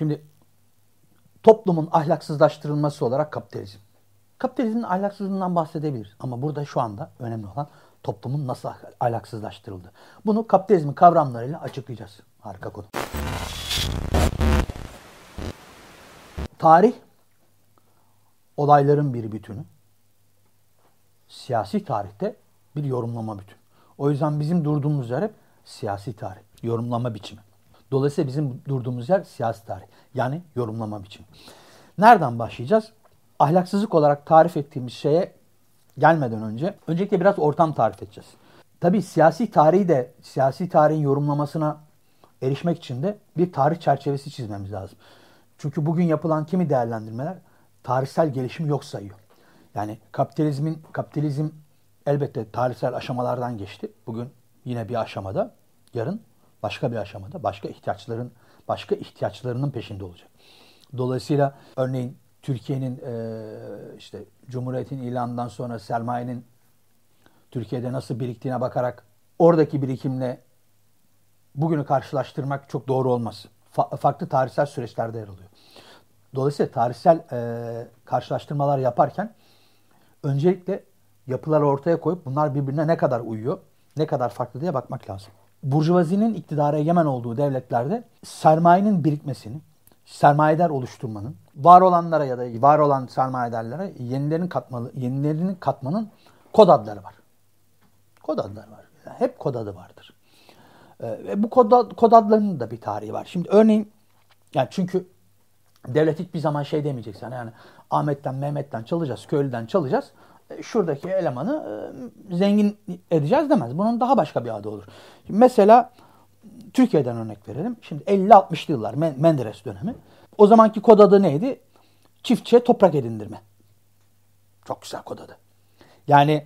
Şimdi toplumun ahlaksızlaştırılması olarak kapitalizm. Kapitalizmin ahlaksızlığından bahsedebiliriz. Ama burada şu anda önemli olan toplumun nasıl ahlaksızlaştırıldı. Bunu kapitalizmin kavramlarıyla açıklayacağız. Harika konu. Tarih olayların bir bütünü. Siyasi tarihte bir yorumlama bütünü. O yüzden bizim durduğumuz yer hep siyasi tarih, yorumlama biçimi. Dolayısıyla bizim durduğumuz yer siyasi tarih. Yani yorumlama biçimi. Nereden başlayacağız? Ahlaksızlık olarak tarif ettiğimiz şeye gelmeden önce öncelikle biraz ortam tarif edeceğiz. Tabii siyasi tarihi de siyasi tarihin yorumlamasına erişmek için de bir tarih çerçevesi çizmemiz lazım. Çünkü bugün yapılan kimi değerlendirmeler tarihsel gelişimi yok sayıyor. Yani kapitalizmin kapitalizm elbette tarihsel aşamalardan geçti. Bugün yine bir aşamada, yarın başka bir aşamada, başka ihtiyaçların başka ihtiyaçlarının peşinde olacak. Dolayısıyla örneğin Türkiye'nin e, işte Cumhuriyet'in ilanından sonra sermayenin Türkiye'de nasıl biriktiğine bakarak oradaki birikimle bugünü karşılaştırmak çok doğru olmaz. Fa- farklı tarihsel süreçlerde yer alıyor. Dolayısıyla tarihsel e, karşılaştırmalar yaparken öncelikle yapıları ortaya koyup bunlar birbirine ne kadar uyuyor, ne kadar farklı diye bakmak lazım. Burjuvazinin iktidara egemen olduğu devletlerde sermayenin birikmesini, sermayedar oluşturmanın, var olanlara ya da var olan sermayedarlara yenilerini katmalı, yenilerini katmanın kod adları var. Kod adları var. Yani hep kod adı vardır. Ee, ve bu kod, kod adlarının da bir tarihi var. Şimdi örneğin yani çünkü devlet hiçbir zaman şey demeyecek sana yani Ahmet'ten Mehmet'ten çalacağız, köylüden çalacağız. Şuradaki elemanı e, zengin edeceğiz demez. Bunun daha başka bir adı olur. Şimdi mesela Türkiye'den örnek verelim. Şimdi 50-60'lı yıllar Menderes dönemi. O zamanki kod adı neydi? Çiftçiye toprak edindirme. Çok güzel kod adı. Yani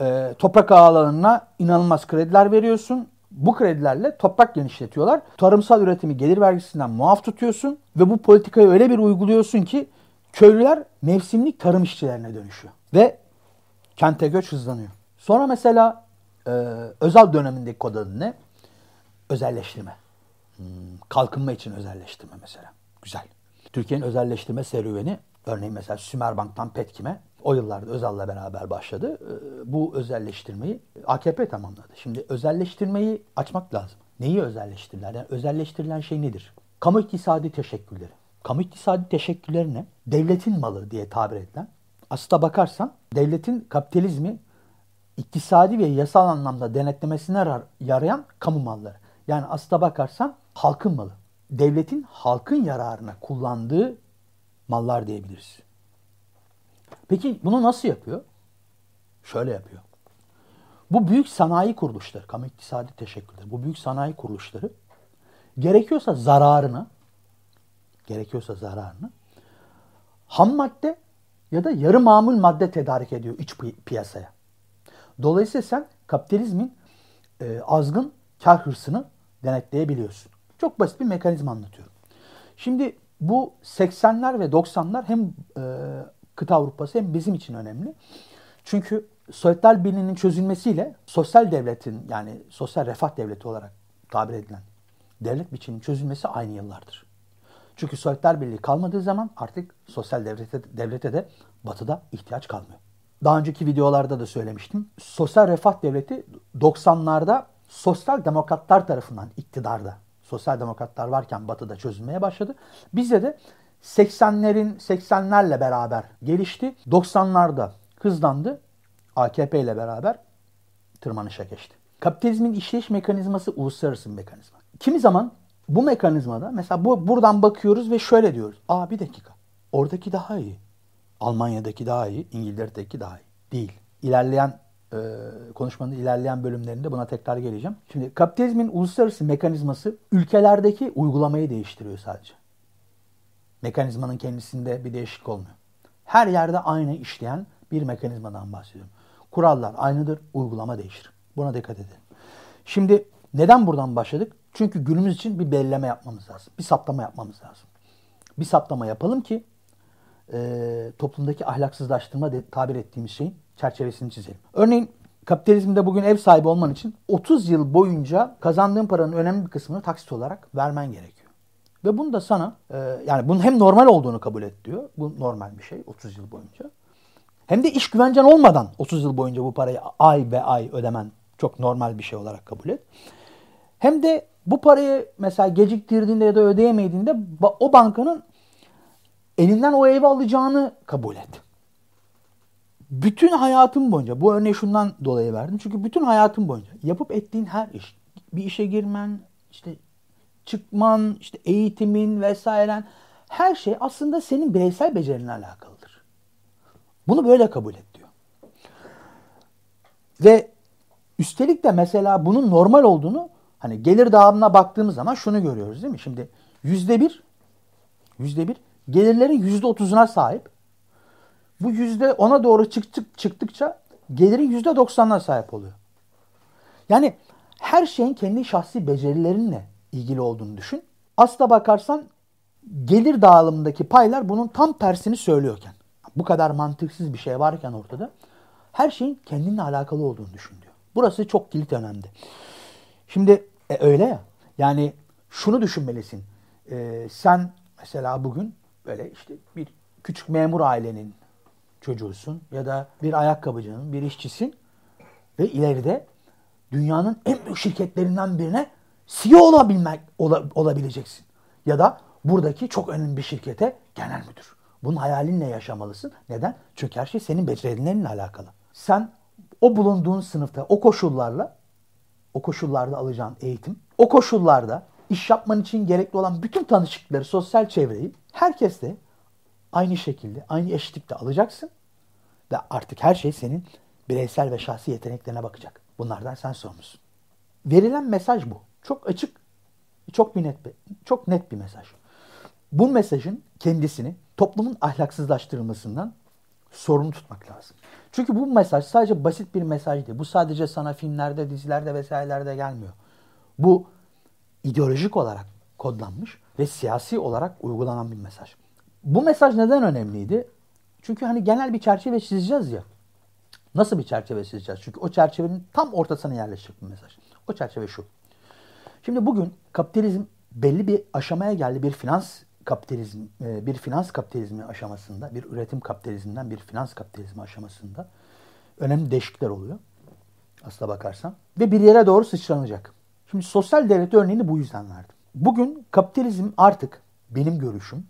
e, toprak ağlarına inanılmaz krediler veriyorsun. Bu kredilerle toprak genişletiyorlar. Tarımsal üretimi gelir vergisinden muaf tutuyorsun ve bu politikayı öyle bir uyguluyorsun ki köylüler mevsimlik tarım işçilerine dönüşüyor. Ve kente göç hızlanıyor. Sonra mesela e, özel dönemindeki kod adı ne? Özelleştirme. Hmm, kalkınma için özelleştirme mesela. Güzel. Türkiye'nin özelleştirme serüveni örneğin mesela Sümerbank'tan Petkim'e o yıllarda Özal'la beraber başladı. Ee, bu özelleştirmeyi AKP tamamladı. Şimdi özelleştirmeyi açmak lazım. Neyi özelleştirirler? Yani özelleştirilen şey nedir? Kamu iktisadi teşekkülleri. Kamu iktisadi teşekkülleri ne? Devletin malı diye tabir edilen. Aslında bakarsan devletin kapitalizmi iktisadi ve yasal anlamda denetlemesine yarayan kamu malları. Yani aslında bakarsan halkın malı. Devletin halkın yararına kullandığı mallar diyebiliriz. Peki bunu nasıl yapıyor? Şöyle yapıyor. Bu büyük sanayi kuruluşları, kamu iktisadi teşekkürleri, bu büyük sanayi kuruluşları gerekiyorsa zararını, gerekiyorsa zararını ham madde ya da yarı mamul madde tedarik ediyor iç piyasaya. Dolayısıyla sen kapitalizmin e, azgın kar hırsını denetleyebiliyorsun. Çok basit bir mekanizma anlatıyorum. Şimdi bu 80'ler ve 90'lar hem e, kıta Avrupası hem bizim için önemli. Çünkü Sovyetler Birliği'nin çözülmesiyle sosyal devletin yani sosyal refah devleti olarak tabir edilen devlet biçiminin çözülmesi aynı yıllardır. Çünkü Sovyetler Birliği kalmadığı zaman artık sosyal devlete, devlete de batıda ihtiyaç kalmıyor. Daha önceki videolarda da söylemiştim. Sosyal refah devleti 90'larda sosyal demokratlar tarafından iktidarda. Sosyal demokratlar varken batıda çözülmeye başladı. Bizde de 80'lerin 80'lerle beraber gelişti. 90'larda hızlandı. AKP ile beraber tırmanışa geçti. Kapitalizmin işleyiş mekanizması uluslararası bir mekanizma. Kimi zaman bu mekanizmada mesela bu buradan bakıyoruz ve şöyle diyoruz. Aa bir dakika. Oradaki daha iyi. Almanya'daki daha iyi, İngiltere'deki daha iyi. Değil. İlerleyen e, konuşmanın ilerleyen bölümlerinde buna tekrar geleceğim. Şimdi kapitalizmin uluslararası mekanizması ülkelerdeki uygulamayı değiştiriyor sadece. Mekanizmanın kendisinde bir değişiklik olmuyor. Her yerde aynı işleyen bir mekanizmadan bahsediyorum. Kurallar aynıdır, uygulama değişir. Buna dikkat edelim. Şimdi neden buradan başladık? Çünkü günümüz için bir belleme yapmamız lazım. Bir saptama yapmamız lazım. Bir saptama yapalım ki e, toplumdaki ahlaksızlaştırma de, tabir ettiğimiz şeyin çerçevesini çizelim. Örneğin kapitalizmde bugün ev sahibi olman için 30 yıl boyunca kazandığın paranın önemli bir kısmını taksit olarak vermen gerekiyor. Ve bunu da sana e, yani bunun hem normal olduğunu kabul et diyor. Bu normal bir şey 30 yıl boyunca. Hem de iş güvencen olmadan 30 yıl boyunca bu parayı ay ve ay ödemen çok normal bir şey olarak kabul et. Hem de bu parayı mesela geciktirdiğinde ya da ödeyemediğinde o bankanın elinden o evi alacağını kabul et. Bütün hayatım boyunca bu örneği şundan dolayı verdim. Çünkü bütün hayatım boyunca yapıp ettiğin her iş, bir işe girmen, işte çıkman, işte eğitimin vesairen her şey aslında senin bireysel becerinle alakalıdır. Bunu böyle kabul et diyor. Ve üstelik de mesela bunun normal olduğunu hani gelir dağılımına baktığımız zaman şunu görüyoruz değil mi? Şimdi yüzde bir, yüzde bir gelirlerin yüzde otuzuna sahip. Bu yüzde ona doğru çık, çık, çıktıkça gelirin yüzde doksanına sahip oluyor. Yani her şeyin kendi şahsi becerilerinle ilgili olduğunu düşün. Asla bakarsan gelir dağılımındaki paylar bunun tam tersini söylüyorken, bu kadar mantıksız bir şey varken ortada her şeyin kendinle alakalı olduğunu düşün diyor. Burası çok kilit önemli. Şimdi e, öyle ya. Yani şunu düşünmelisin. E, sen mesela bugün böyle işte bir küçük memur ailenin çocuğusun ya da bir ayakkabıcının, bir işçisin ve ileride dünyanın en büyük şirketlerinden birine CEO olabilmek ola, olabileceksin. Ya da buradaki çok önemli bir şirkete genel müdür. Bunun hayalinle yaşamalısın. Neden? Çünkü her şey senin becerilerinle alakalı. Sen o bulunduğun sınıfta o koşullarla o koşullarda alacağın eğitim, o koşullarda iş yapman için gerekli olan bütün tanışıklıkları, sosyal çevreyi herkesle aynı şekilde, aynı eşitlikte alacaksın. Ve artık her şey senin bireysel ve şahsi yeteneklerine bakacak. Bunlardan sen sorumlusun. Verilen mesaj bu. Çok açık, çok bir net bir, çok net bir mesaj. Bu mesajın kendisini toplumun ahlaksızlaştırılmasından sorumlu tutmak lazım. Çünkü bu mesaj sadece basit bir mesaj değil. Bu sadece sana filmlerde, dizilerde vesairelerde gelmiyor. Bu ideolojik olarak kodlanmış ve siyasi olarak uygulanan bir mesaj. Bu mesaj neden önemliydi? Çünkü hani genel bir çerçeve çizeceğiz ya. Nasıl bir çerçeve çizeceğiz? Çünkü o çerçevenin tam ortasına yerleşecek bir mesaj. O çerçeve şu. Şimdi bugün kapitalizm belli bir aşamaya geldi. Bir finans kapitalizm, e, bir finans kapitalizmi aşamasında, bir üretim kapitalizminden bir finans kapitalizmi aşamasında önemli değişiklikler oluyor. Aslına bakarsan. Ve bir yere doğru sıçranacak. Şimdi sosyal devlet örneğini bu yüzden verdim. Bugün kapitalizm artık benim görüşüm,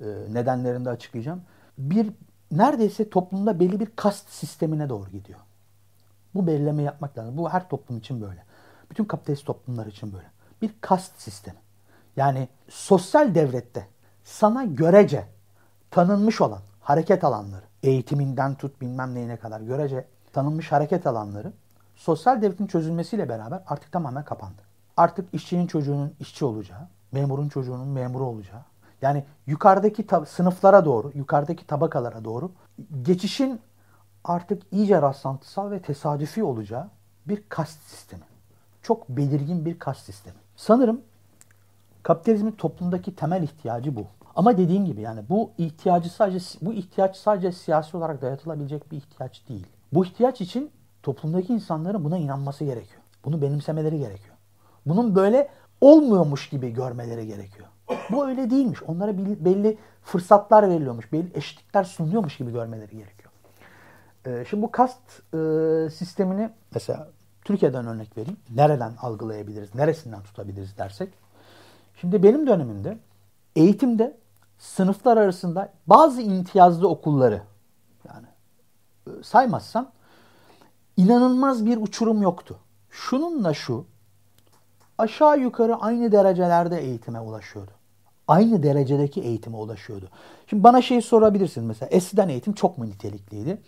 e, nedenlerini de açıklayacağım. Bir neredeyse toplumda belli bir kast sistemine doğru gidiyor. Bu belirleme yapmak lazım. Bu her toplum için böyle. Bütün kapitalist toplumlar için böyle. Bir kast sistemi. Yani sosyal devlette sana görece tanınmış olan hareket alanları, eğitiminden tut bilmem neyine kadar görece tanınmış hareket alanları sosyal devletin çözülmesiyle beraber artık tamamen kapandı. Artık işçinin çocuğunun işçi olacağı, memurun çocuğunun memuru olacağı, yani yukarıdaki sınıflara doğru, yukarıdaki tabakalara doğru geçişin artık iyice rastlantısal ve tesadüfi olacağı bir kast sistemi. Çok belirgin bir kast sistemi. Sanırım kapitalizmin toplumdaki temel ihtiyacı bu. Ama dediğim gibi yani bu ihtiyacı sadece bu ihtiyaç sadece siyasi olarak dayatılabilecek bir ihtiyaç değil. Bu ihtiyaç için toplumdaki insanların buna inanması gerekiyor. Bunu benimsemeleri gerekiyor. Bunun böyle olmuyormuş gibi görmeleri gerekiyor. Bu öyle değilmiş. Onlara belli fırsatlar veriliyormuş, belli eşitlikler sunuluyormuş gibi görmeleri gerekiyor. Ee, şimdi bu kast e, sistemini mesela Türkiye'den örnek vereyim. Nereden algılayabiliriz, neresinden tutabiliriz dersek. Şimdi benim dönemimde eğitimde sınıflar arasında bazı imtiyazlı okulları yani e, saymazsam inanılmaz bir uçurum yoktu. Şununla şu aşağı yukarı aynı derecelerde eğitime ulaşıyordu. Aynı derecedeki eğitime ulaşıyordu. Şimdi bana şey sorabilirsin mesela eskiden eğitim çok mu nitelikliydi?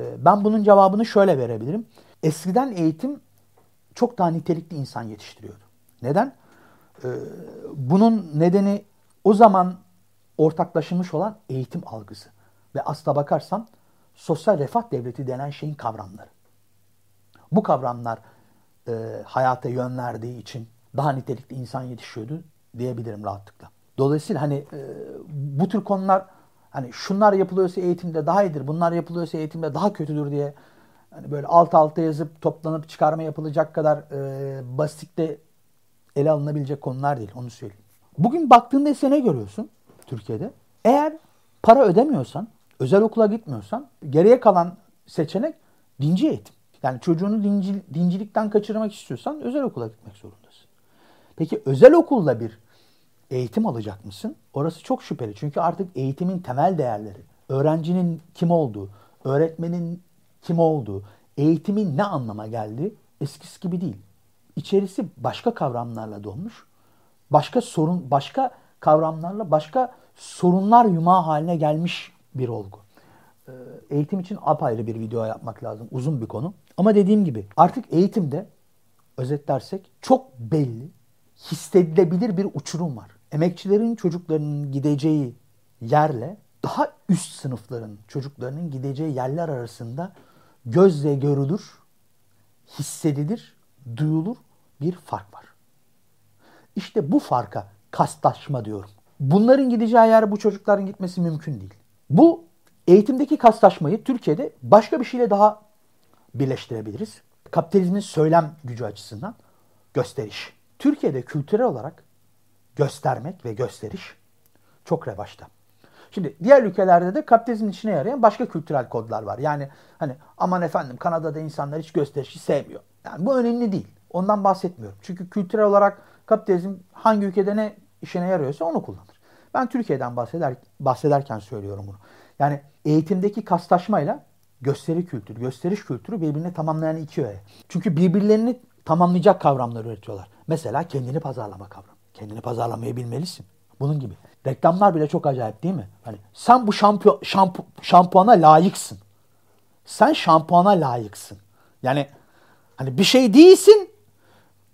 E, ben bunun cevabını şöyle verebilirim. Eskiden eğitim çok daha nitelikli insan yetiştiriyordu. Neden? Ee, bunun nedeni o zaman ortaklaşılmış olan eğitim algısı. Ve asla bakarsan sosyal refah devleti denen şeyin kavramları. Bu kavramlar e, hayata yön verdiği için daha nitelikli insan yetişiyordu diyebilirim rahatlıkla. Dolayısıyla hani e, bu tür konular hani şunlar yapılıyorsa eğitimde daha iyidir, bunlar yapılıyorsa eğitimde daha kötüdür diye hani böyle alt alta yazıp toplanıp çıkarma yapılacak kadar e, basitte ele alınabilecek konular değil onu söyleyeyim. Bugün baktığında ise ne görüyorsun Türkiye'de? Eğer para ödemiyorsan, özel okula gitmiyorsan geriye kalan seçenek dinci eğitim. Yani çocuğunu dinci, dincilikten kaçırmak istiyorsan özel okula gitmek zorundasın. Peki özel okulda bir eğitim alacak mısın? Orası çok şüpheli. Çünkü artık eğitimin temel değerleri, öğrencinin kim olduğu, öğretmenin kim olduğu, eğitimin ne anlama geldiği eskisi gibi değil. İçerisi başka kavramlarla dolmuş. Başka sorun, başka kavramlarla başka sorunlar yumağı haline gelmiş bir olgu. Ee, eğitim için apayrı bir video yapmak lazım. Uzun bir konu. Ama dediğim gibi artık eğitimde özetlersek çok belli, hissedilebilir bir uçurum var. Emekçilerin çocuklarının gideceği yerle daha üst sınıfların çocuklarının gideceği yerler arasında gözle görülür, hissedilir, duyulur bir fark var. İşte bu farka kastlaşma diyorum. Bunların gideceği yer bu çocukların gitmesi mümkün değil. Bu eğitimdeki kastlaşmayı Türkiye'de başka bir şeyle daha birleştirebiliriz. Kapitalizmin söylem gücü açısından gösteriş. Türkiye'de kültürel olarak göstermek ve gösteriş çok revaçta. Şimdi diğer ülkelerde de kapitalizmin içine yarayan başka kültürel kodlar var. Yani hani aman efendim Kanada'da insanlar hiç gösterişi sevmiyor. Yani bu önemli değil. Ondan bahsetmiyorum. Çünkü kültürel olarak kapitalizm hangi ülkede ne işine yarıyorsa onu kullanır. Ben Türkiye'den bahseder, bahsederken söylüyorum bunu. Yani eğitimdeki kaslaşmayla gösteri kültürü, gösteriş kültürü birbirini tamamlayan iki öğe. Çünkü birbirlerini tamamlayacak kavramlar üretiyorlar. Mesela kendini pazarlama kavramı. Kendini pazarlamayı bilmelisin. Bunun gibi. Reklamlar bile çok acayip değil mi? Hani sen bu şampu, şampu, şampuana layıksın. Sen şampuana layıksın. Yani hani bir şey değilsin.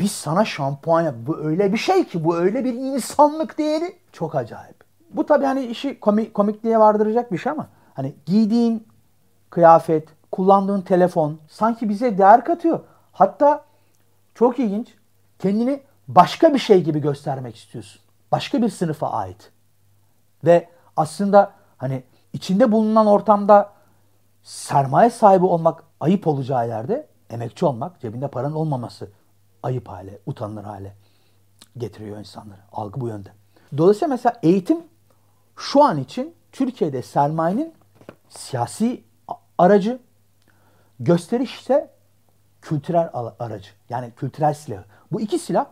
Biz sana şampuan bu öyle bir şey ki bu öyle bir insanlık değeri çok acayip. Bu tabii hani işi komik, komikliğe vardıracak bir şey ama hani giydiğin kıyafet, kullandığın telefon sanki bize değer katıyor. Hatta çok ilginç kendini başka bir şey gibi göstermek istiyorsun. Başka bir sınıfa ait. Ve aslında hani içinde bulunan ortamda sermaye sahibi olmak ayıp olacağı yerde emekçi olmak, cebinde paranın olmaması ayıp hale, utanılır hale getiriyor insanları. Algı bu yönde. Dolayısıyla mesela eğitim şu an için Türkiye'de sermayenin siyasi aracı, gösteriş ise kültürel aracı. Yani kültürel silahı. Bu iki silah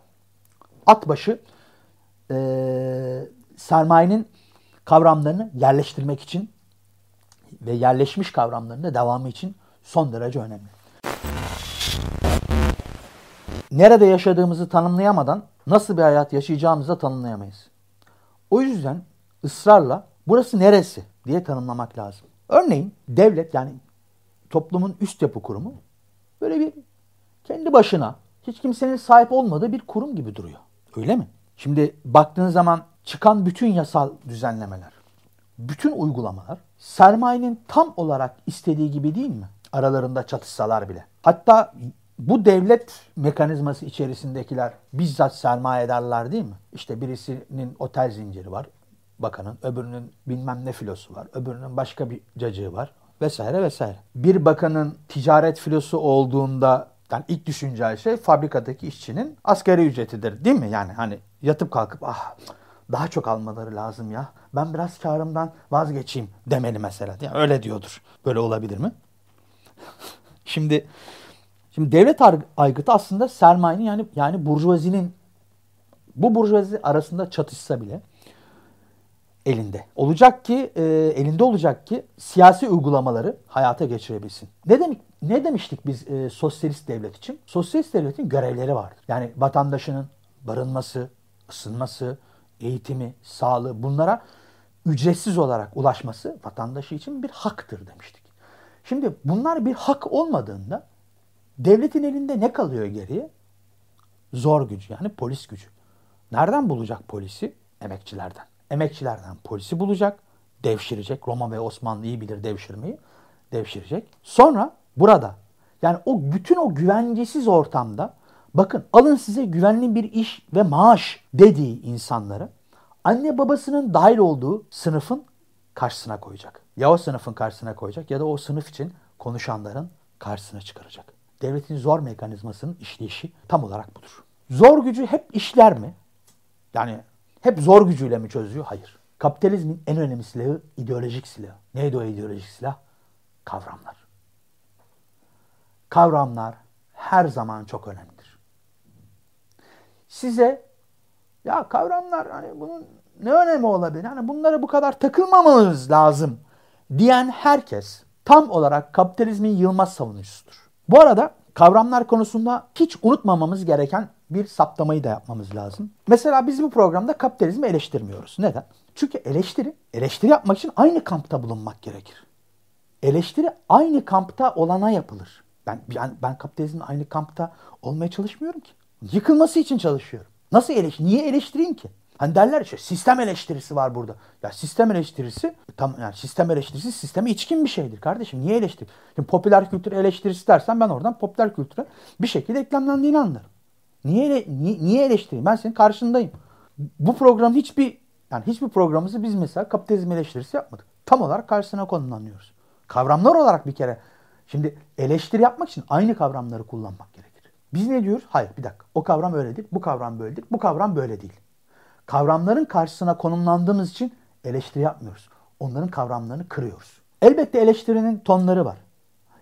at başı e, sermayenin kavramlarını yerleştirmek için ve yerleşmiş kavramlarının da devamı için son derece önemli. Nerede yaşadığımızı tanımlayamadan nasıl bir hayat yaşayacağımızı da tanımlayamayız. O yüzden ısrarla burası neresi diye tanımlamak lazım. Örneğin devlet yani toplumun üst yapı kurumu böyle bir kendi başına hiç kimsenin sahip olmadığı bir kurum gibi duruyor. Öyle mi? Şimdi baktığın zaman çıkan bütün yasal düzenlemeler, bütün uygulamalar sermayenin tam olarak istediği gibi değil mi? Aralarında çatışsalar bile. Hatta bu devlet mekanizması içerisindekiler bizzat sermaye ederler değil mi? İşte birisinin otel zinciri var bakanın, öbürünün bilmem ne filosu var, öbürünün başka bir cacığı var vesaire vesaire. Bir bakanın ticaret filosu olduğunda yani ilk düşüneceği şey fabrikadaki işçinin asgari ücretidir değil mi? Yani hani yatıp kalkıp ah daha çok almaları lazım ya. Ben biraz karımdan vazgeçeyim demeli mesela. Yani öyle diyordur. Böyle olabilir mi? şimdi şimdi devlet aygıtı aslında sermayenin yani yani burjuvazinin bu burjuvazi arasında çatışsa bile elinde. Olacak ki e, elinde olacak ki siyasi uygulamaları hayata geçirebilsin. Ne demek ne demiştik biz e, sosyalist devlet için? Sosyalist devletin görevleri vardır. Yani vatandaşının barınması, ısınması, eğitimi, sağlığı bunlara ücretsiz olarak ulaşması vatandaşı için bir haktır demiştik. Şimdi bunlar bir hak olmadığında devletin elinde ne kalıyor geriye? Zor gücü yani polis gücü. Nereden bulacak polisi? Emekçilerden. Emekçilerden polisi bulacak, devşirecek. Roma ve Osmanlı iyi bilir devşirmeyi. Devşirecek. Sonra burada yani o bütün o güvencesiz ortamda bakın alın size güvenli bir iş ve maaş dediği insanları anne babasının dahil olduğu sınıfın karşısına koyacak. Ya o sınıfın karşısına koyacak ya da o sınıf için konuşanların karşısına çıkaracak. Devletin zor mekanizmasının işleyişi tam olarak budur. Zor gücü hep işler mi? Yani hep zor gücüyle mi çözüyor? Hayır. Kapitalizmin en önemli silahı ideolojik silah. Neydi o ideolojik silah? Kavramlar. Kavramlar her zaman çok önemlidir. Size ya kavramlar hani bunun ne önemi olabilir? Hani bunlara bu kadar takılmamamız lazım diyen herkes tam olarak kapitalizmin yılmaz savunucusudur. Bu arada kavramlar konusunda hiç unutmamamız gereken bir saptamayı da yapmamız lazım. Mesela biz bu programda kapitalizmi eleştirmiyoruz. Neden? Çünkü eleştiri, eleştiri yapmak için aynı kampta bulunmak gerekir. Eleştiri aynı kampta olana yapılır. Ben, ben, ben kapitalizmin aynı kampta olmaya çalışmıyorum ki. Yıkılması için çalışıyorum. Nasıl eleş? Niye eleştireyim ki? Hani derler işte sistem eleştirisi var burada. Ya sistem eleştirisi tam yani sistem eleştirisi sisteme içkin bir şeydir kardeşim. Niye eleştir? Şimdi popüler kültür eleştirisi dersen ben oradan popüler kültüre bir şekilde eklemlendiğini anlarım. Niye ele, niye, niye eleştireyim? Ben senin karşındayım. Bu program hiçbir yani hiçbir programımızı biz mesela kapitalizm eleştirisi yapmadık. Tam olarak karşısına konumlanıyoruz. Kavramlar olarak bir kere şimdi eleştiri yapmak için aynı kavramları kullanmak gerekir. Biz ne diyoruz? Hayır bir dakika. O kavram öyledir. Bu kavram böyledir. Bu kavram böyle değil. Kavramların karşısına konumlandığımız için eleştiri yapmıyoruz. Onların kavramlarını kırıyoruz. Elbette eleştirinin tonları var.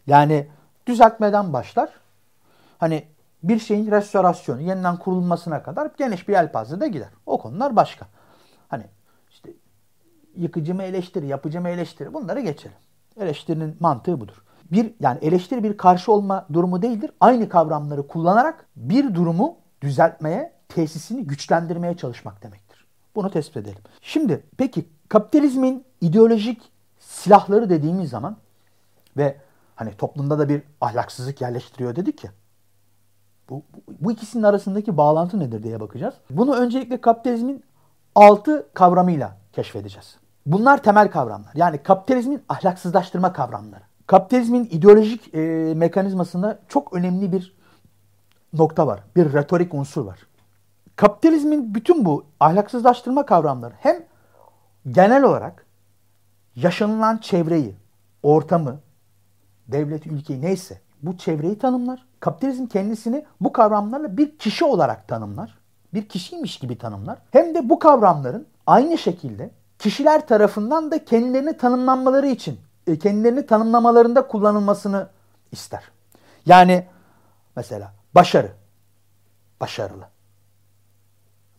Yani düzeltmeden başlar. Hani bir şeyin restorasyonu, yeniden kurulmasına kadar geniş bir yelpazede gider. O konular başka. Hani işte yıkıcı mı eleştiri, yapıcı mı eleştiri bunları geçelim. Eleştirinin mantığı budur. Bir yani eleştiri bir karşı olma durumu değildir. Aynı kavramları kullanarak bir durumu düzeltmeye, tesisini güçlendirmeye çalışmak demektir. Bunu tespit edelim. Şimdi peki kapitalizmin ideolojik silahları dediğimiz zaman ve hani toplumda da bir ahlaksızlık yerleştiriyor dedik ya. Bu, bu ikisinin arasındaki bağlantı nedir diye bakacağız. Bunu öncelikle kapitalizmin altı kavramıyla keşfedeceğiz. Bunlar temel kavramlar. Yani kapitalizmin ahlaksızlaştırma kavramları. Kapitalizmin ideolojik e, mekanizmasında çok önemli bir nokta var. Bir retorik unsur var. Kapitalizmin bütün bu ahlaksızlaştırma kavramları hem genel olarak yaşanılan çevreyi, ortamı, devlet, ülkeyi neyse bu çevreyi tanımlar. Kapitalizm kendisini bu kavramlarla bir kişi olarak tanımlar. Bir kişiymiş gibi tanımlar. Hem de bu kavramların aynı şekilde kişiler tarafından da kendilerini tanımlanmaları için, e, kendilerini tanımlamalarında kullanılmasını ister. Yani mesela başarı. Başarılı.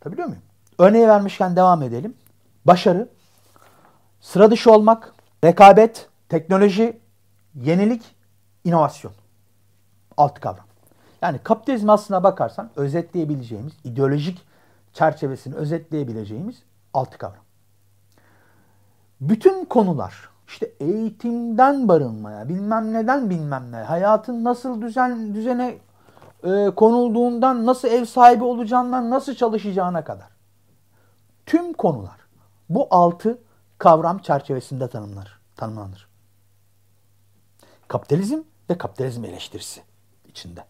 Biliyor muyum? Örneği vermişken devam edelim. Başarı, sıra dışı olmak, rekabet, teknoloji, yenilik, inovasyon. Alt kavram. Yani kapitalizm aslına bakarsan özetleyebileceğimiz, ideolojik çerçevesini özetleyebileceğimiz altı kavram. Bütün konular işte eğitimden barınmaya, bilmem neden bilmem ne, hayatın nasıl düzen düzene e, konulduğundan, nasıl ev sahibi olacağından, nasıl çalışacağına kadar. Tüm konular bu altı kavram çerçevesinde tanımlanır. tanımlanır. Kapitalizm ve kapitalizm eleştirisi içinde.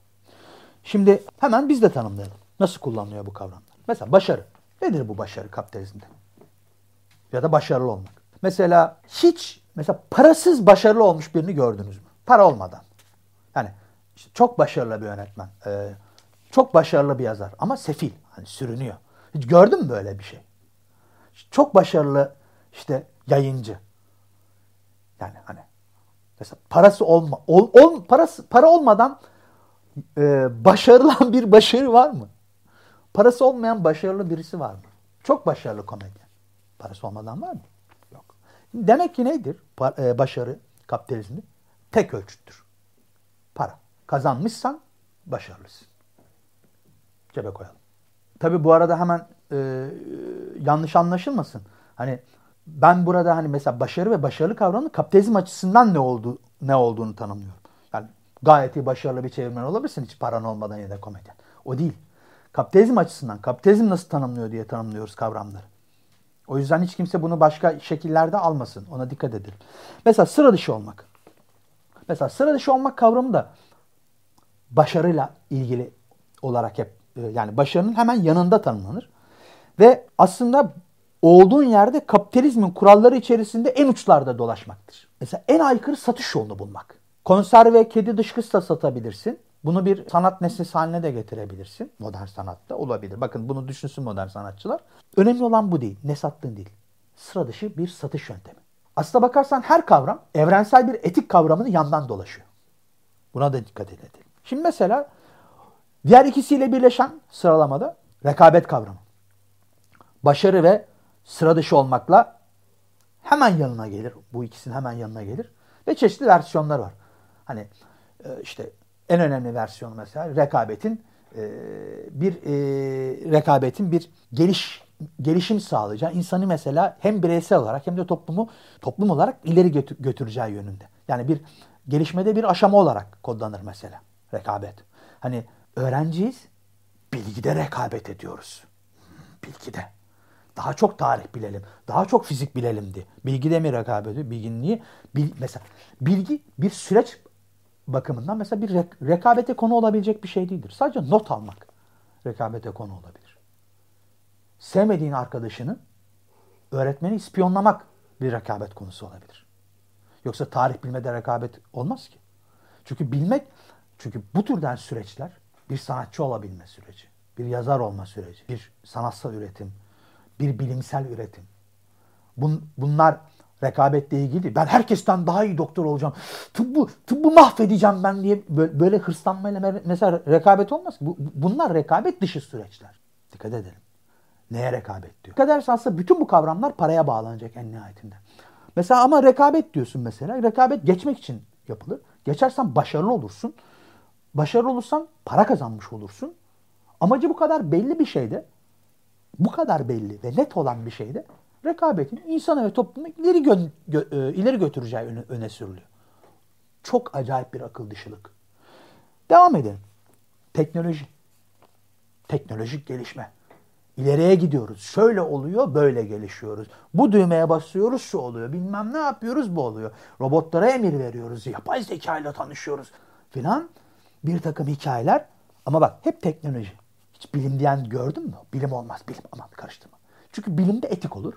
Şimdi hemen biz de tanımlayalım. Nasıl kullanılıyor bu kavramlar? Mesela başarı. Nedir bu başarı kapitalizmde? Ya da başarılı olmak. Mesela hiç mesela parasız başarılı olmuş birini gördünüz mü? Para olmadan. İşte çok başarılı bir yönetmen. E, çok başarılı bir yazar ama sefil. Hani sürünüyor. Hiç gördün mü böyle bir şey? Çok başarılı işte yayıncı. Yani hani mesela parası olma ol, ol parası para olmadan e, başarılan bir başarı var mı? Parası olmayan başarılı birisi var mı? Çok başarılı komedyen. Parası olmadan var mı? Yok. Demek ki nedir e, başarı kapitalizmde? Tek ölçüttür. Kazanmışsan başarılısın. Cebe koyalım. Tabi bu arada hemen e, yanlış anlaşılmasın. Hani ben burada hani mesela başarı ve başarılı kavramı kapitalizm açısından ne oldu ne olduğunu tanımlıyorum. Yani gayet iyi başarılı bir çevirmen olabilirsin hiç paran olmadan ya da komedyen. O değil. Kapitalizm açısından kapitalizm nasıl tanımlıyor diye tanımlıyoruz kavramları. O yüzden hiç kimse bunu başka şekillerde almasın. Ona dikkat edelim. Mesela sıra dışı olmak. Mesela sıra dışı olmak kavramı da başarıyla ilgili olarak hep e, yani başarının hemen yanında tanımlanır. Ve aslında olduğun yerde kapitalizmin kuralları içerisinde en uçlarda dolaşmaktır. Mesela en aykırı satış yolunu bulmak. Konserve kedi dışkısı da satabilirsin. Bunu bir sanat nesnesi haline de getirebilirsin. Modern sanatta olabilir. Bakın bunu düşünsün modern sanatçılar. Önemli olan bu değil. Ne sattığın değil. Sıra dışı bir satış yöntemi. Aslına bakarsan her kavram evrensel bir etik kavramını yandan dolaşıyor. Buna da dikkat edelim. Şimdi mesela diğer ikisiyle birleşen sıralamada rekabet kavramı. Başarı ve sıra dışı olmakla hemen yanına gelir. Bu ikisinin hemen yanına gelir. Ve çeşitli versiyonlar var. Hani e, işte en önemli versiyonu mesela rekabetin e, bir e, rekabetin bir geliş gelişim sağlayacağı insanı mesela hem bireysel olarak hem de toplumu toplum olarak ileri götür, götüreceği yönünde. Yani bir gelişmede bir aşama olarak kodlanır mesela rekabet. Hani öğrenciyiz, bilgide rekabet ediyoruz. Bilgide. Daha çok tarih bilelim, daha çok fizik bilelim diye. Bilgide mi rekabet ediyor? Bilginin niye? Bil, mesela bilgi bir süreç bakımından mesela bir rek- rekabete konu olabilecek bir şey değildir. Sadece not almak rekabete konu olabilir. Sevmediğin arkadaşını öğretmeni ispiyonlamak bir rekabet konusu olabilir. Yoksa tarih bilmede rekabet olmaz ki. Çünkü bilmek, çünkü bu türden süreçler bir sanatçı olabilme süreci, bir yazar olma süreci, bir sanatsal üretim, bir bilimsel üretim. Bun, bunlar rekabetle ilgili. Ben herkesten daha iyi doktor olacağım. Tıbbı, tıbbı mahvedeceğim ben diye böyle, böyle hırslanmayla mesela rekabet olmaz. Bu, bunlar rekabet dışı süreçler. Dikkat edelim. Neye rekabet diyor? Dikkat edersen aslında bütün bu kavramlar paraya bağlanacak en nihayetinde. Mesela ama rekabet diyorsun mesela. Rekabet geçmek için yapılır. Geçersen başarılı olursun. Başarılı olursan para kazanmış olursun. Amacı bu kadar belli bir şeyde, bu kadar belli ve net olan bir şeyde rekabetin insana ve toplumu ileri, gö- gö- e, ileri götüreceği öne, öne sürülüyor. Çok acayip bir akıl dışılık. Devam edelim. Teknoloji. Teknolojik gelişme. İleriye gidiyoruz. Şöyle oluyor, böyle gelişiyoruz. Bu düğmeye basıyoruz, şu oluyor. Bilmem ne yapıyoruz, bu oluyor. Robotlara emir veriyoruz. Yapay zeka ile tanışıyoruz filan. Bir takım hikayeler. Ama bak hep teknoloji. Hiç bilim diyen gördün mü? Bilim olmaz. Bilim aman karıştırma. Çünkü bilimde etik olur.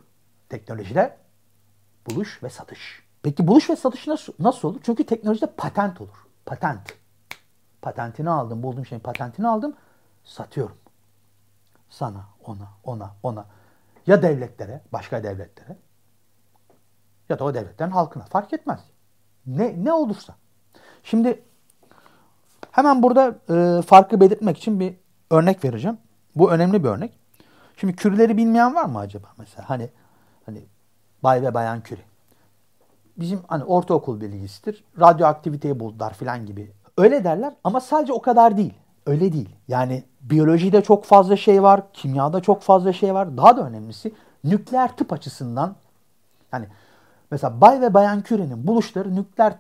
Teknolojide buluş ve satış. Peki buluş ve satış nasıl, nasıl olur? Çünkü teknolojide patent olur. Patent. Patentini aldım, bulduğum şeyin patentini aldım, satıyorum. Sana, ona, ona, ona. Ya devletlere, başka devletlere ya da o devletlerin halkına. Fark etmez. Ne, ne olursa. Şimdi hemen burada e, farkı belirtmek için bir örnek vereceğim. Bu önemli bir örnek. Şimdi kürileri bilmeyen var mı acaba mesela? Hani hani bay ve bayan küri. Bizim hani ortaokul bilgisidir. Radyoaktiviteyi buldular filan gibi. Öyle derler ama sadece o kadar değil. Öyle değil. Yani biyolojide çok fazla şey var, kimyada çok fazla şey var. Daha da önemlisi nükleer tıp açısından yani mesela Bay ve Bayan Curie'nin buluşları nükleer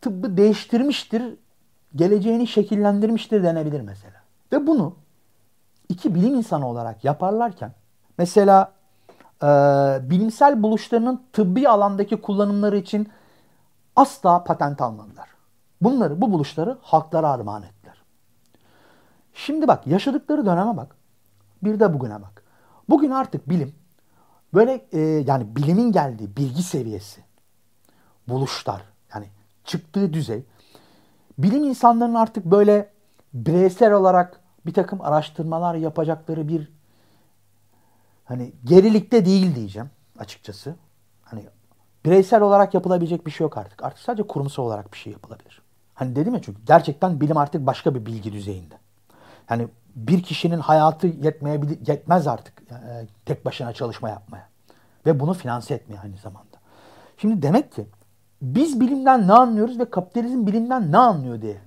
tıbbı değiştirmiştir, geleceğini şekillendirmiştir denebilir mesela. Ve bunu iki bilim insanı olarak yaparlarken mesela e, bilimsel buluşlarının tıbbi alandaki kullanımları için asla patent almadılar. Bunları, bu buluşları halklara armağan ettiler. Şimdi bak yaşadıkları döneme bak. Bir de bugüne bak. Bugün artık bilim böyle e, yani bilimin geldiği bilgi seviyesi, buluşlar yani çıktığı düzey bilim insanlarının artık böyle bireysel olarak bir takım araştırmalar yapacakları bir hani gerilikte değil diyeceğim açıkçası. Hani bireysel olarak yapılabilecek bir şey yok artık. Artık sadece kurumsal olarak bir şey yapılabilir. Hani dedim ya çünkü gerçekten bilim artık başka bir bilgi düzeyinde. Yani bir kişinin hayatı yetmeyebilir, yetmez artık yani tek başına çalışma yapmaya. Ve bunu finanse etmeye aynı zamanda. Şimdi demek ki biz bilimden ne anlıyoruz ve kapitalizm bilimden ne anlıyor diye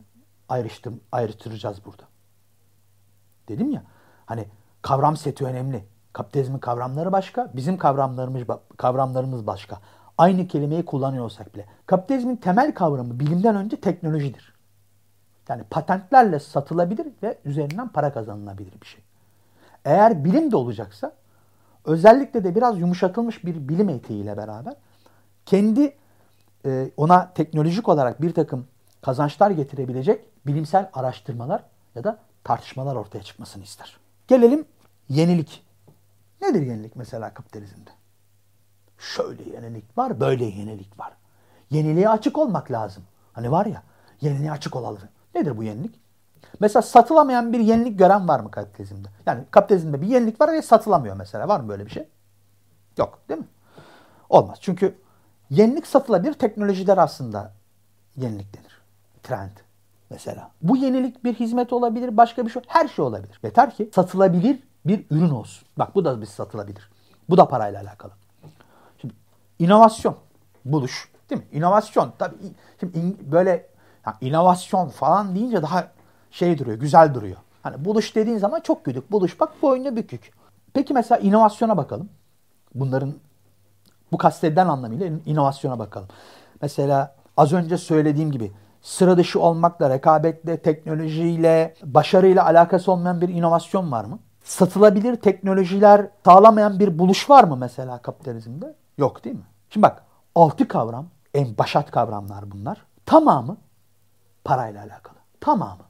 ayrıştır, ayrıştıracağız burada. Dedim ya hani kavram seti önemli. Kapitalizmin kavramları başka, bizim kavramlarımız kavramlarımız başka. Aynı kelimeyi kullanıyorsak bile. Kapitalizmin temel kavramı bilimden önce teknolojidir. Yani patentlerle satılabilir ve üzerinden para kazanılabilir bir şey. Eğer bilim de olacaksa özellikle de biraz yumuşatılmış bir bilim eğitiğiyle beraber kendi e, ona teknolojik olarak bir takım kazançlar getirebilecek bilimsel araştırmalar ya da tartışmalar ortaya çıkmasını ister. Gelelim yenilik. Nedir yenilik mesela kapitalizmde? Şöyle yenilik var, böyle yenilik var. Yeniliğe açık olmak lazım. Hani var ya, yeniliğe açık olalım. Nedir bu yenilik? Mesela satılamayan bir yenilik gören var mı kapitalizmde? Yani kapitalizmde bir yenilik var ve satılamıyor mesela. Var mı böyle bir şey? Yok değil mi? Olmaz. Çünkü yenilik satılabilir. Teknolojiler aslında yenilik denir. Trend mesela. Bu yenilik bir hizmet olabilir, başka bir şey, her şey olabilir. Yeter ki satılabilir bir ürün olsun. Bak bu da bir satılabilir. Bu da parayla alakalı. Şimdi inovasyon, buluş, değil mi? İnovasyon tabii şimdi in, böyle yani inovasyon falan deyince daha şey duruyor, güzel duruyor. Hani buluş dediğin zaman çok güdük. Buluş bak boynu bükük. Peki mesela inovasyona bakalım. Bunların bu kastedilen anlamıyla inovasyona bakalım. Mesela az önce söylediğim gibi sıra dışı olmakla, rekabetle, teknolojiyle, başarıyla alakası olmayan bir inovasyon var mı? Satılabilir teknolojiler sağlamayan bir buluş var mı mesela kapitalizmde? Yok değil mi? Şimdi bak altı kavram, en başat kavramlar bunlar. Tamamı parayla alakalı. Tamamı.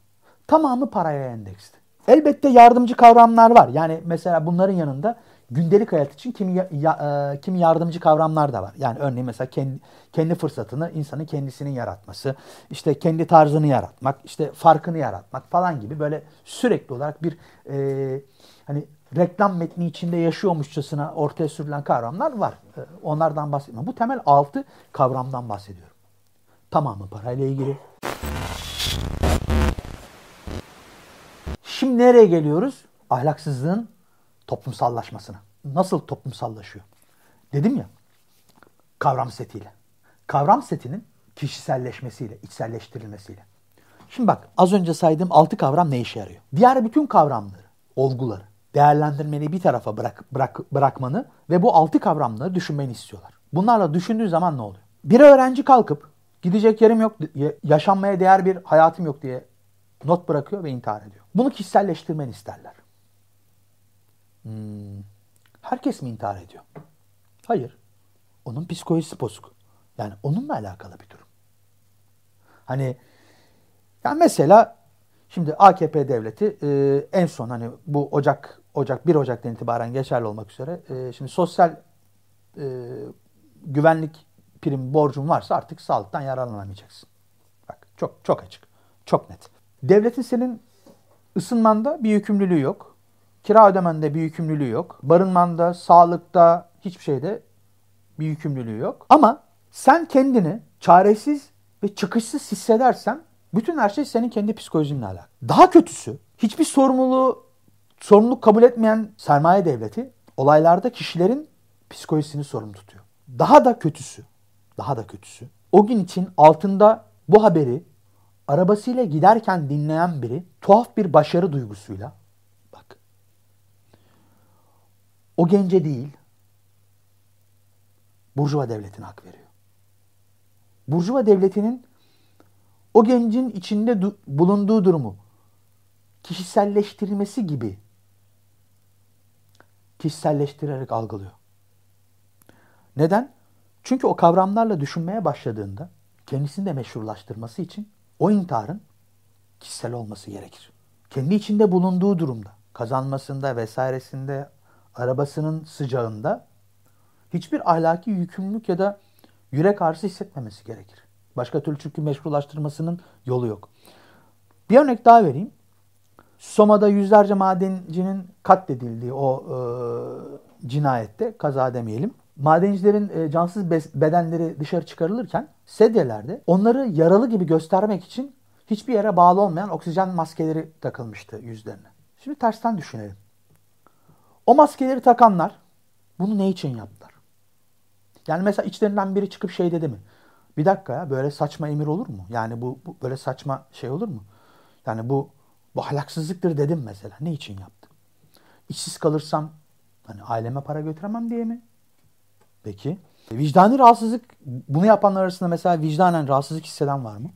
Tamamı paraya endeksli. Elbette yardımcı kavramlar var. Yani mesela bunların yanında gündelik hayat için kimi, ya, ya, e, kimi yardımcı kavramlar da var. Yani örneğin mesela kendi, kendi fırsatını insanın kendisinin yaratması, işte kendi tarzını yaratmak, işte farkını yaratmak falan gibi böyle sürekli olarak bir e, hani reklam metni içinde yaşıyormuşçasına ortaya sürülen kavramlar var. E, onlardan bahsetmiyorum. Bu temel altı kavramdan bahsediyorum. Tamamı parayla ilgili. Şimdi nereye geliyoruz? Ahlaksızlığın toplumsallaşmasına. Nasıl toplumsallaşıyor? Dedim ya kavram setiyle. Kavram setinin kişiselleşmesiyle, içselleştirilmesiyle. Şimdi bak az önce saydığım altı kavram ne işe yarıyor? Diğer bütün kavramları, olguları, değerlendirmeni bir tarafa bırak, bırak, bırakmanı ve bu altı kavramları düşünmeni istiyorlar. Bunlarla düşündüğü zaman ne oluyor? Bir öğrenci kalkıp gidecek yerim yok, yaşanmaya değer bir hayatım yok diye not bırakıyor ve intihar ediyor. Bunu kişiselleştirmeni isterler. Hmm. Herkes mi intihar ediyor? Hayır. Onun psikolojisi bozuk. Yani onunla alakalı bir durum. Hani yani mesela şimdi AKP devleti e, en son hani bu Ocak Ocak 1 Ocak'tan itibaren geçerli olmak üzere e, şimdi sosyal e, güvenlik prim borcun varsa artık sağlıktan yararlanamayacaksın. Bak çok çok açık. Çok net. Devletin senin ısınmanda bir yükümlülüğü yok. Kira ödemende bir yükümlülüğü yok. Barınmanda, sağlıkta hiçbir şeyde bir yükümlülüğü yok. Ama sen kendini çaresiz ve çıkışsız hissedersen bütün her şey senin kendi psikolojinle alakalı. Daha kötüsü hiçbir sorumluluğu sorumluluk kabul etmeyen sermaye devleti olaylarda kişilerin psikolojisini sorumlu tutuyor. Daha da kötüsü, daha da kötüsü o gün için altında bu haberi arabasıyla giderken dinleyen biri tuhaf bir başarı duygusuyla o gence değil, Burjuva devletine hak veriyor. Burjuva devletinin o gencin içinde bulunduğu durumu kişiselleştirilmesi gibi kişiselleştirerek algılıyor. Neden? Çünkü o kavramlarla düşünmeye başladığında kendisini de meşrulaştırması için o intiharın kişisel olması gerekir. Kendi içinde bulunduğu durumda, kazanmasında vesairesinde arabasının sıcağında hiçbir ahlaki yükümlülük ya da yürek ağrısı hissetmemesi gerekir. Başka türlü çünkü meşrulaştırmasının yolu yok. Bir örnek daha vereyim. Soma'da yüzlerce madencinin katledildiği o e, cinayette, kaza demeyelim. Madencilerin e, cansız bedenleri dışarı çıkarılırken sedyelerde onları yaralı gibi göstermek için hiçbir yere bağlı olmayan oksijen maskeleri takılmıştı yüzlerine. Şimdi tersten düşünelim. O maskeleri takanlar bunu ne için yaptılar? Yani mesela içlerinden biri çıkıp şey dedi mi? Bir dakika ya böyle saçma emir olur mu? Yani bu, bu böyle saçma şey olur mu? Yani bu bu ahlaksızlıktır dedim mesela. Ne için yaptı? İşsiz kalırsam hani aileme para götüremem diye mi? Peki. Vicdani rahatsızlık bunu yapanlar arasında mesela vicdanen rahatsızlık hisseden var mı?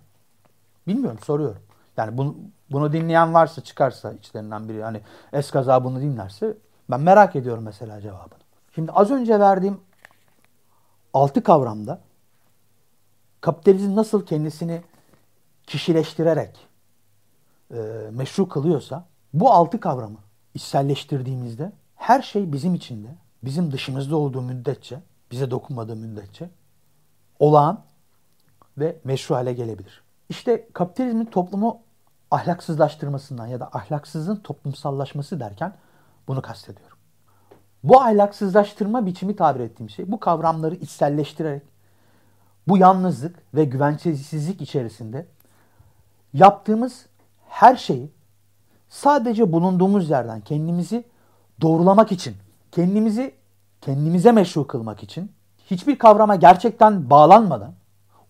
Bilmiyorum soruyorum. Yani bunu, bunu dinleyen varsa çıkarsa içlerinden biri hani eskaza bunu dinlerse ben merak ediyorum mesela cevabını. Şimdi az önce verdiğim altı kavramda kapitalizm nasıl kendisini kişileştirerek e, meşru kılıyorsa bu altı kavramı içselleştirdiğimizde her şey bizim içinde, bizim dışımızda olduğu müddetçe, bize dokunmadığı müddetçe olağan ve meşru hale gelebilir. İşte kapitalizmin toplumu ahlaksızlaştırmasından ya da ahlaksızın toplumsallaşması derken bunu kastediyorum. Bu ahlaksızlaştırma biçimi tabir ettiğim şey bu kavramları içselleştirerek bu yalnızlık ve güvencesizlik içerisinde yaptığımız her şeyi sadece bulunduğumuz yerden kendimizi doğrulamak için, kendimizi kendimize meşru kılmak için hiçbir kavrama gerçekten bağlanmadan,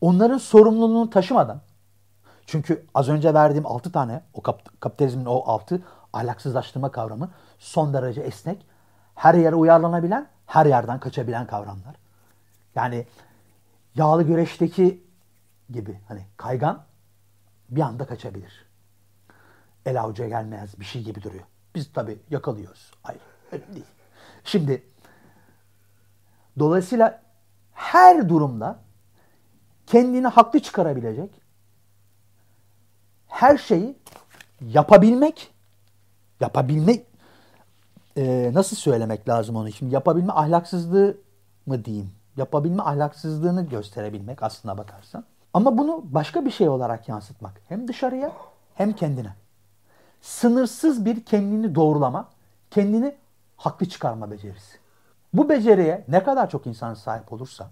onların sorumluluğunu taşımadan çünkü az önce verdiğim 6 tane o kap kapitalizmin o 6 ahlaksızlaştırma kavramı son derece esnek, her yere uyarlanabilen, her yerden kaçabilen kavramlar. Yani yağlı güreşteki gibi hani kaygan bir anda kaçabilir. El avuca gelmez bir şey gibi duruyor. Biz tabii yakalıyoruz. Hayır öyle değil. Şimdi dolayısıyla her durumda kendini haklı çıkarabilecek her şeyi yapabilmek yapabilme e, nasıl söylemek lazım onu şimdi yapabilme ahlaksızlığı mı diyeyim yapabilme ahlaksızlığını gösterebilmek aslına bakarsan. Ama bunu başka bir şey olarak yansıtmak. Hem dışarıya hem kendine. Sınırsız bir kendini doğrulama, kendini haklı çıkarma becerisi. Bu beceriye ne kadar çok insan sahip olursa,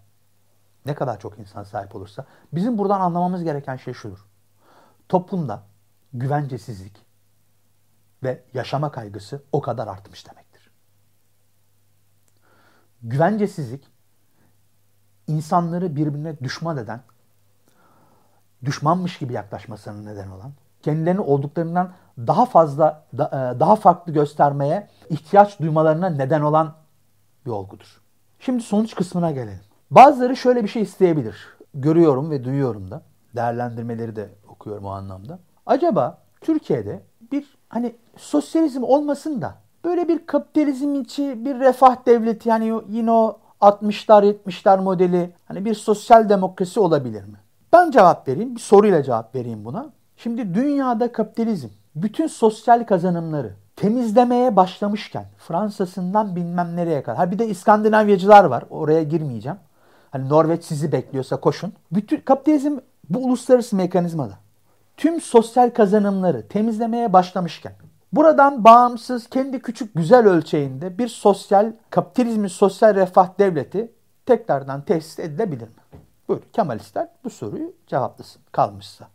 ne kadar çok insan sahip olursa bizim buradan anlamamız gereken şey şudur. Toplumda güvencesizlik ve yaşama kaygısı o kadar artmış demektir. Güvencesizlik insanları birbirine düşman eden, düşmanmış gibi yaklaşmasına neden olan, kendilerini olduklarından daha fazla, e, daha farklı göstermeye ihtiyaç duymalarına neden olan bir olgudur. Şimdi sonuç kısmına gelelim. Bazıları şöyle bir şey isteyebilir. Görüyorum ve duyuyorum da. Değerlendirmeleri de okuyorum o anlamda. Acaba Türkiye'de bir hani sosyalizm olmasın da böyle bir kapitalizm içi bir refah devleti yani yine o 60'lar 70'ler modeli hani bir sosyal demokrasi olabilir mi? Ben cevap vereyim. Bir soruyla cevap vereyim buna. Şimdi dünyada kapitalizm bütün sosyal kazanımları temizlemeye başlamışken Fransa'sından bilmem nereye kadar. Ha bir de İskandinavyacılar var. Oraya girmeyeceğim. Hani Norveç sizi bekliyorsa koşun. Bütün kapitalizm bu uluslararası mekanizmada tüm sosyal kazanımları temizlemeye başlamışken Buradan bağımsız kendi küçük güzel ölçeğinde bir sosyal kapitalizmin sosyal refah devleti tekrardan tesis edilebilir mi? Buyur Kemalistler bu soruyu cevaplasın kalmışsa.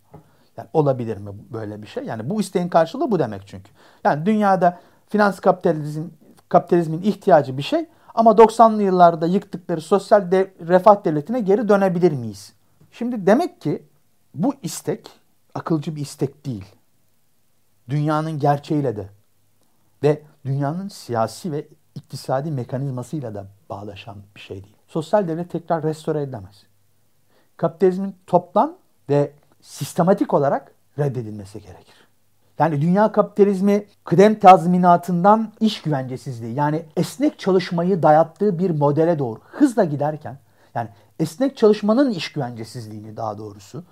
Yani olabilir mi böyle bir şey? Yani bu isteğin karşılığı bu demek çünkü. Yani dünyada finans kapitalizm kapitalizmin ihtiyacı bir şey ama 90'lı yıllarda yıktıkları sosyal dev, refah devletine geri dönebilir miyiz? Şimdi demek ki bu istek akılcı bir istek değil dünyanın gerçeğiyle de ve dünyanın siyasi ve iktisadi mekanizmasıyla da bağlaşan bir şey değil. Sosyal devlet tekrar restore edilemez. Kapitalizmin toplam ve sistematik olarak reddedilmesi gerekir. Yani dünya kapitalizmi kıdem tazminatından iş güvencesizliği yani esnek çalışmayı dayattığı bir modele doğru hızla giderken yani esnek çalışmanın iş güvencesizliğini daha doğrusu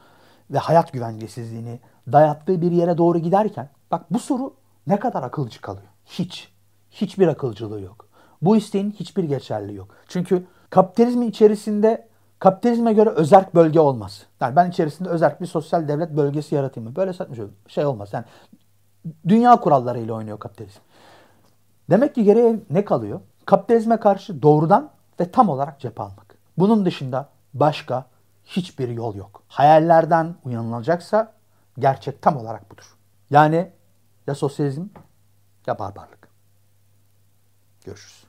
ve hayat güvencesizliğini dayattığı bir yere doğru giderken bak bu soru ne kadar akılcı kalıyor? Hiç. Hiçbir akılcılığı yok. Bu isteğin hiçbir geçerliği yok. Çünkü kapitalizmin içerisinde kapitalizme göre özerk bölge olmaz. Yani ben içerisinde özerk bir sosyal devlet bölgesi yaratayım mı? Böyle satmış şey olmaz. Yani dünya kurallarıyla oynuyor kapitalizm. Demek ki geriye ne kalıyor? Kapitalizme karşı doğrudan ve tam olarak cephe almak. Bunun dışında başka hiçbir yol yok. Hayallerden uyanılacaksa gerçek tam olarak budur. Yani ya sosyalizm ya barbarlık. Görüşürüz.